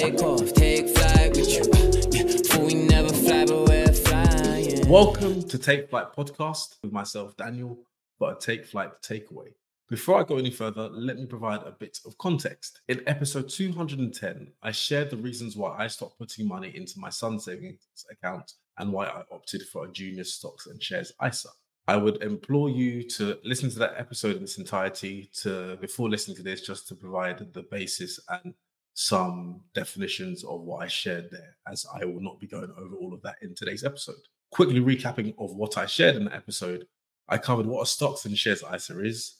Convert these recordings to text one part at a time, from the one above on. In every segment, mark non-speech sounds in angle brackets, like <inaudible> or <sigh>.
take off, take flight with you. Welcome to Take Flight podcast with myself, Daniel, but a Take Flight takeaway. Before I go any further, let me provide a bit of context. In episode 210, I shared the reasons why I stopped putting money into my son's savings account and why I opted for a junior stocks and shares ISA. I would implore you to listen to that episode in its entirety to before listening to this, just to provide the basis and some definitions of what I shared there, as I will not be going over all of that in today's episode. Quickly recapping of what I shared in the episode, I covered what a stocks and shares ISA is,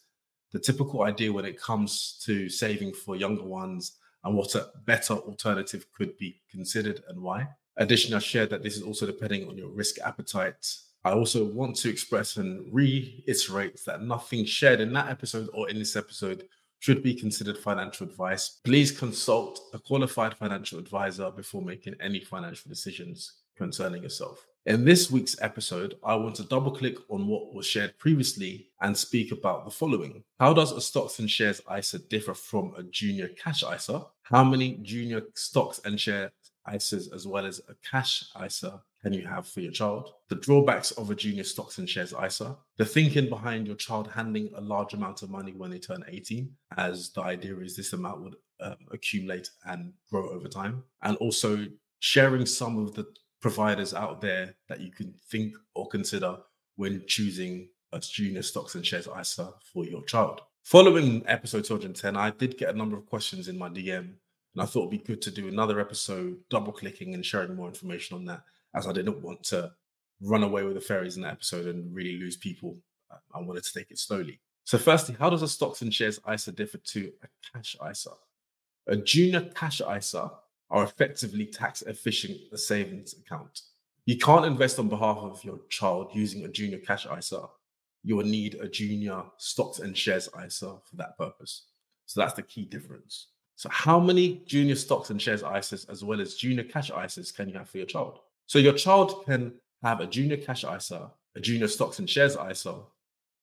the typical idea when it comes to saving for younger ones and what a better alternative could be considered and why. Additionally, I shared that this is also depending on your risk appetite. I also want to express and reiterate that nothing shared in that episode or in this episode should be considered financial advice. Please consult a qualified financial advisor before making any financial decisions concerning yourself. In this week's episode, I want to double click on what was shared previously and speak about the following. How does a stocks and shares ISA differ from a junior cash ISA? How many junior stocks and share ISAs as well as a cash ISA can you have for your child? The drawbacks of a junior stocks and shares ISA, the thinking behind your child handling a large amount of money when they turn 18, as the idea is this amount would um, accumulate and grow over time, and also sharing some of the providers out there that you can think or consider when choosing a junior stocks and shares ISA for your child. Following episode 210, I did get a number of questions in my DM, and I thought it'd be good to do another episode, double clicking and sharing more information on that, as I didn't want to run away with the fairies in that episode and really lose people. Uh, I wanted to take it slowly. So, firstly, how does a stocks and shares ISA differ to a cash ISA? A junior cash ISA are effectively tax efficient savings account. You can't invest on behalf of your child using a junior cash ISA. You will need a junior stocks and shares ISA for that purpose. So that's the key difference. So, how many junior stocks and shares ISAs as well as junior cash ISAs can you have for your child? So, your child can have a junior cash ISA, a junior stocks and shares ISA,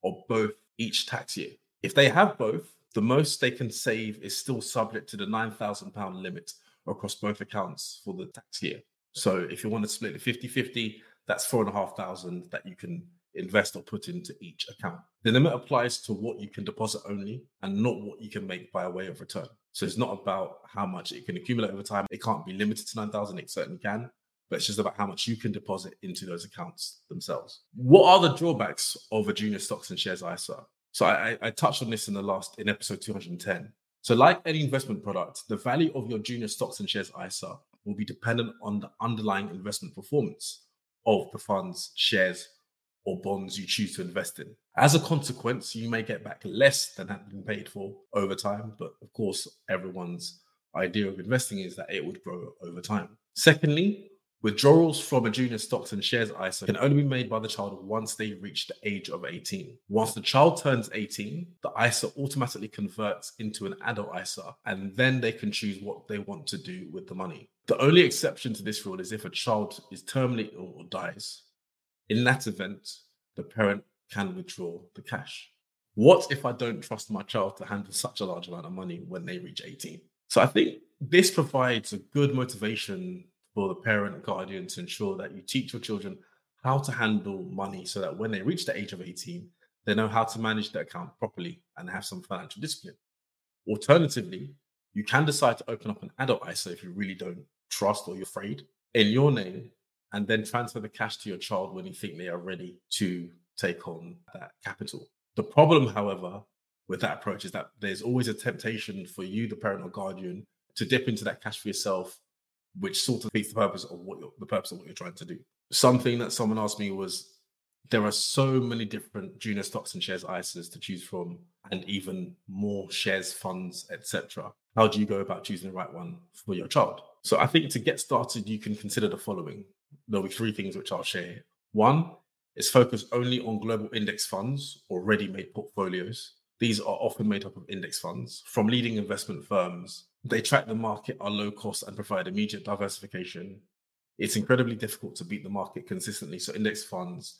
or both each tax year. If they have both, the most they can save is still subject to the £9,000 limit across both accounts for the tax year. So if you want to split it 50 50, that's four and a half thousand that you can invest or put into each account. The limit applies to what you can deposit only and not what you can make by way of return. So it's not about how much it can accumulate over time. It can't be limited to 9,000. It certainly can, but it's just about how much you can deposit into those accounts themselves. What are the drawbacks of a junior stocks and shares ISA? So I, I touched on this in the last, in episode 210. So, like any investment product, the value of your junior stocks and shares ISA will be dependent on the underlying investment performance of the funds, shares, or bonds you choose to invest in. As a consequence, you may get back less than had been paid for over time, but of course, everyone's idea of investing is that it would grow over time. Secondly, Withdrawals from a junior stocks and shares ISA can only be made by the child once they reach the age of 18. Once the child turns 18, the ISA automatically converts into an adult ISA, and then they can choose what they want to do with the money. The only exception to this rule is if a child is terminally ill or dies. In that event, the parent can withdraw the cash. What if I don't trust my child to handle such a large amount of money when they reach 18? So I think this provides a good motivation for the parent guardian to ensure that you teach your children how to handle money so that when they reach the age of 18, they know how to manage their account properly and have some financial discipline. Alternatively, you can decide to open up an adult ISA if you really don't trust or you're afraid in your name and then transfer the cash to your child when you think they are ready to take on that capital. The problem, however, with that approach is that there's always a temptation for you, the parent or guardian, to dip into that cash for yourself which sort of defeats the purpose of what the purpose of what you're trying to do. Something that someone asked me was there are so many different junior stocks and shares ISAs to choose from, and even more shares, funds, etc. How do you go about choosing the right one for your child? So I think to get started, you can consider the following. There'll be three things which I'll share. One is focus only on global index funds or ready-made portfolios. These are often made up of index funds from leading investment firms they track the market, are low cost, and provide immediate diversification. It's incredibly difficult to beat the market consistently. So, index funds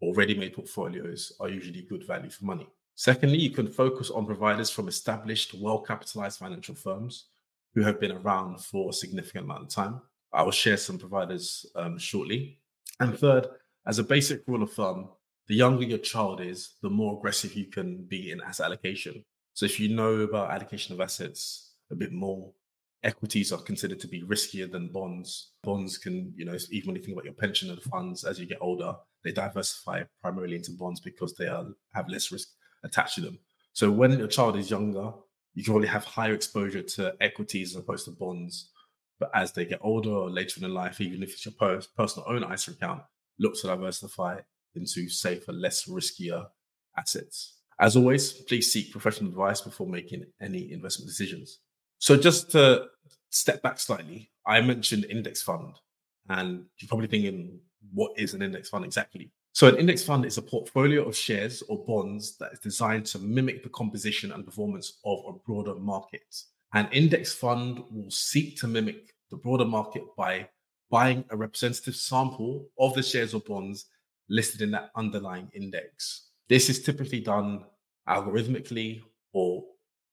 or ready made portfolios are usually good value for money. Secondly, you can focus on providers from established, well capitalized financial firms who have been around for a significant amount of time. I will share some providers um, shortly. And third, as a basic rule of thumb, the younger your child is, the more aggressive you can be in asset allocation. So if you know about allocation of assets a bit more, equities are considered to be riskier than bonds. Bonds can, you know, even when you think about your pension and funds as you get older, they diversify primarily into bonds because they are have less risk attached to them. So when your child is younger, you can probably have higher exposure to equities as opposed to bonds. But as they get older or later in life, even if it's your personal own ISA account, look to diversify into safer, less riskier assets. As always, please seek professional advice before making any investment decisions. So, just to step back slightly, I mentioned index fund, and you're probably thinking, what is an index fund exactly? So, an index fund is a portfolio of shares or bonds that is designed to mimic the composition and performance of a broader market. An index fund will seek to mimic the broader market by buying a representative sample of the shares or bonds listed in that underlying index. This is typically done algorithmically or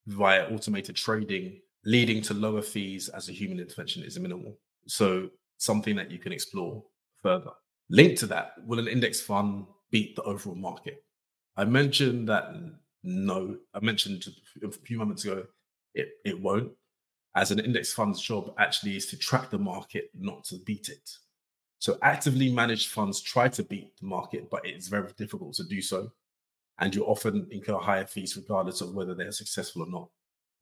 via automated trading, leading to lower fees as a human intervention is minimal. So, something that you can explore further. Linked to that, will an index fund beat the overall market? I mentioned that no, I mentioned a few moments ago, it, it won't as an index fund's job actually is to track the market, not to beat it. So actively managed funds try to beat the market, but it's very difficult to do so. And you often incur higher fees regardless of whether they're successful or not.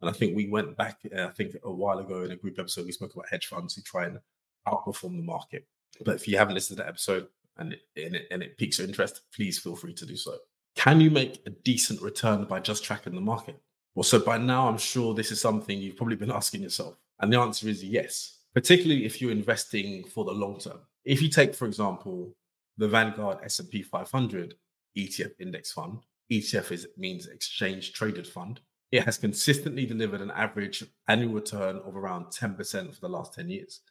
And I think we went back, uh, I think a while ago in a group episode, we spoke about hedge funds who try and outperform the market. But if you haven't listened to that episode and it, and it, and it piques your interest, please feel free to do so. Can you make a decent return by just tracking the market? Well, so by now, I'm sure this is something you've probably been <laughs> asking yourself. And the answer is yes, particularly if you're investing for the long term. If you take, for example, the Vanguard S&P 500 ETF index fund, ETF is, means exchange traded fund. It has consistently delivered an average annual return of around 10% for the last 10 years.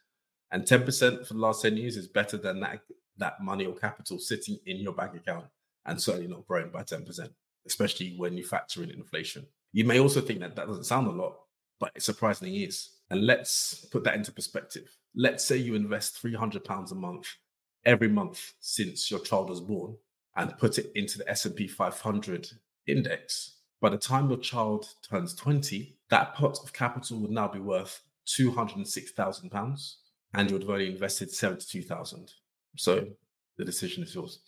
And 10% for the last 10 years is better than that, that money or capital sitting in your bank account and certainly not growing by 10%, especially when you factor in inflation. You may also think that that doesn't sound a lot, but it surprisingly is. And let's put that into perspective. Let's say you invest £300 a month every month since your child was born and put it into the S&P 500 index. By the time your child turns 20, that pot of capital would now be worth £206,000 and you would have only invested 72,000. So the decision is yours.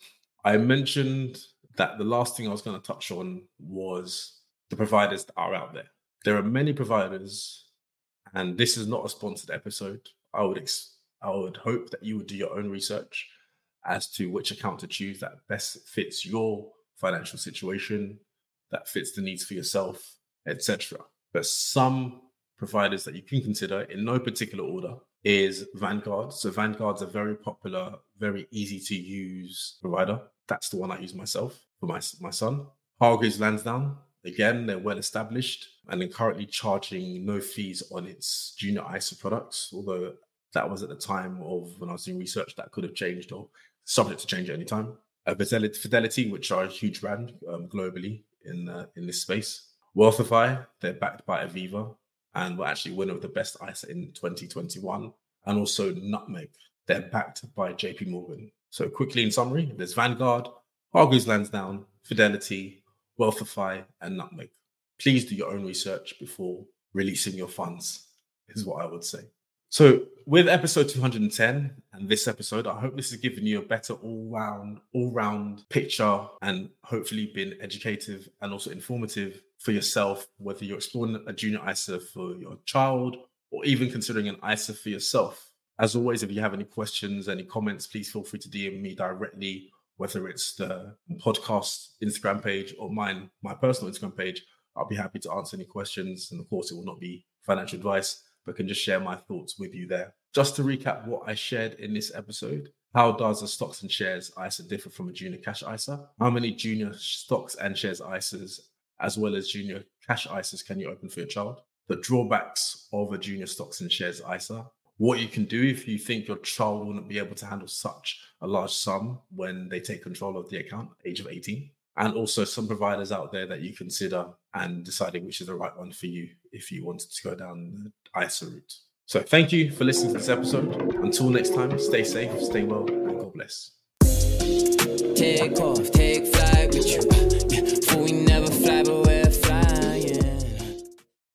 I mentioned that the last thing I was going to touch on was the providers that are out there. There are many providers, and this is not a sponsored episode. I would ex- I would hope that you would do your own research as to which account to choose that best fits your financial situation, that fits the needs for yourself, etc. But some providers that you can consider in no particular order is Vanguard. So Vanguard's a very popular, very easy to use provider. That's the one I use myself for my my son. Hargreaves Lansdown Again, they're well established and they're currently charging no fees on its junior ISA products, although that was at the time of when I was doing research that could have changed or subject to change at any time. Uh, Fidelity, which are a huge brand um, globally in uh, in this space. Wealthify, they're backed by Aviva and were actually winner of the best ISA in 2021. And also Nutmeg, they're backed by JP Morgan. So quickly in summary, there's Vanguard, Hargreaves Lansdown, Fidelity, Wealthify, and Nutmeg. Please do your own research before releasing your funds, is what I would say. So, with episode 210 and this episode, I hope this has given you a better all-round, all-round picture and hopefully been educative and also informative for yourself, whether you're exploring a junior ISA for your child or even considering an ISA for yourself. As always, if you have any questions, any comments, please feel free to DM me directly whether it's the podcast Instagram page or mine, my personal Instagram page, I'll be happy to answer any questions. And of course, it will not be financial advice, but can just share my thoughts with you there. Just to recap what I shared in this episode, how does a stocks and shares ISA differ from a junior cash ISA? How many junior stocks and shares ISAs, as well as junior cash ISAs, can you open for your child? The drawbacks of a junior stocks and shares ISA, what you can do if you think your child wouldn't be able to handle such a large sum when they take control of the account age of 18 and also some providers out there that you consider and deciding which is the right one for you if you wanted to go down the ISA route. So thank you for listening to this episode. Until next time, stay safe, stay well, and God bless. Take off, take flight with you. We never fly, but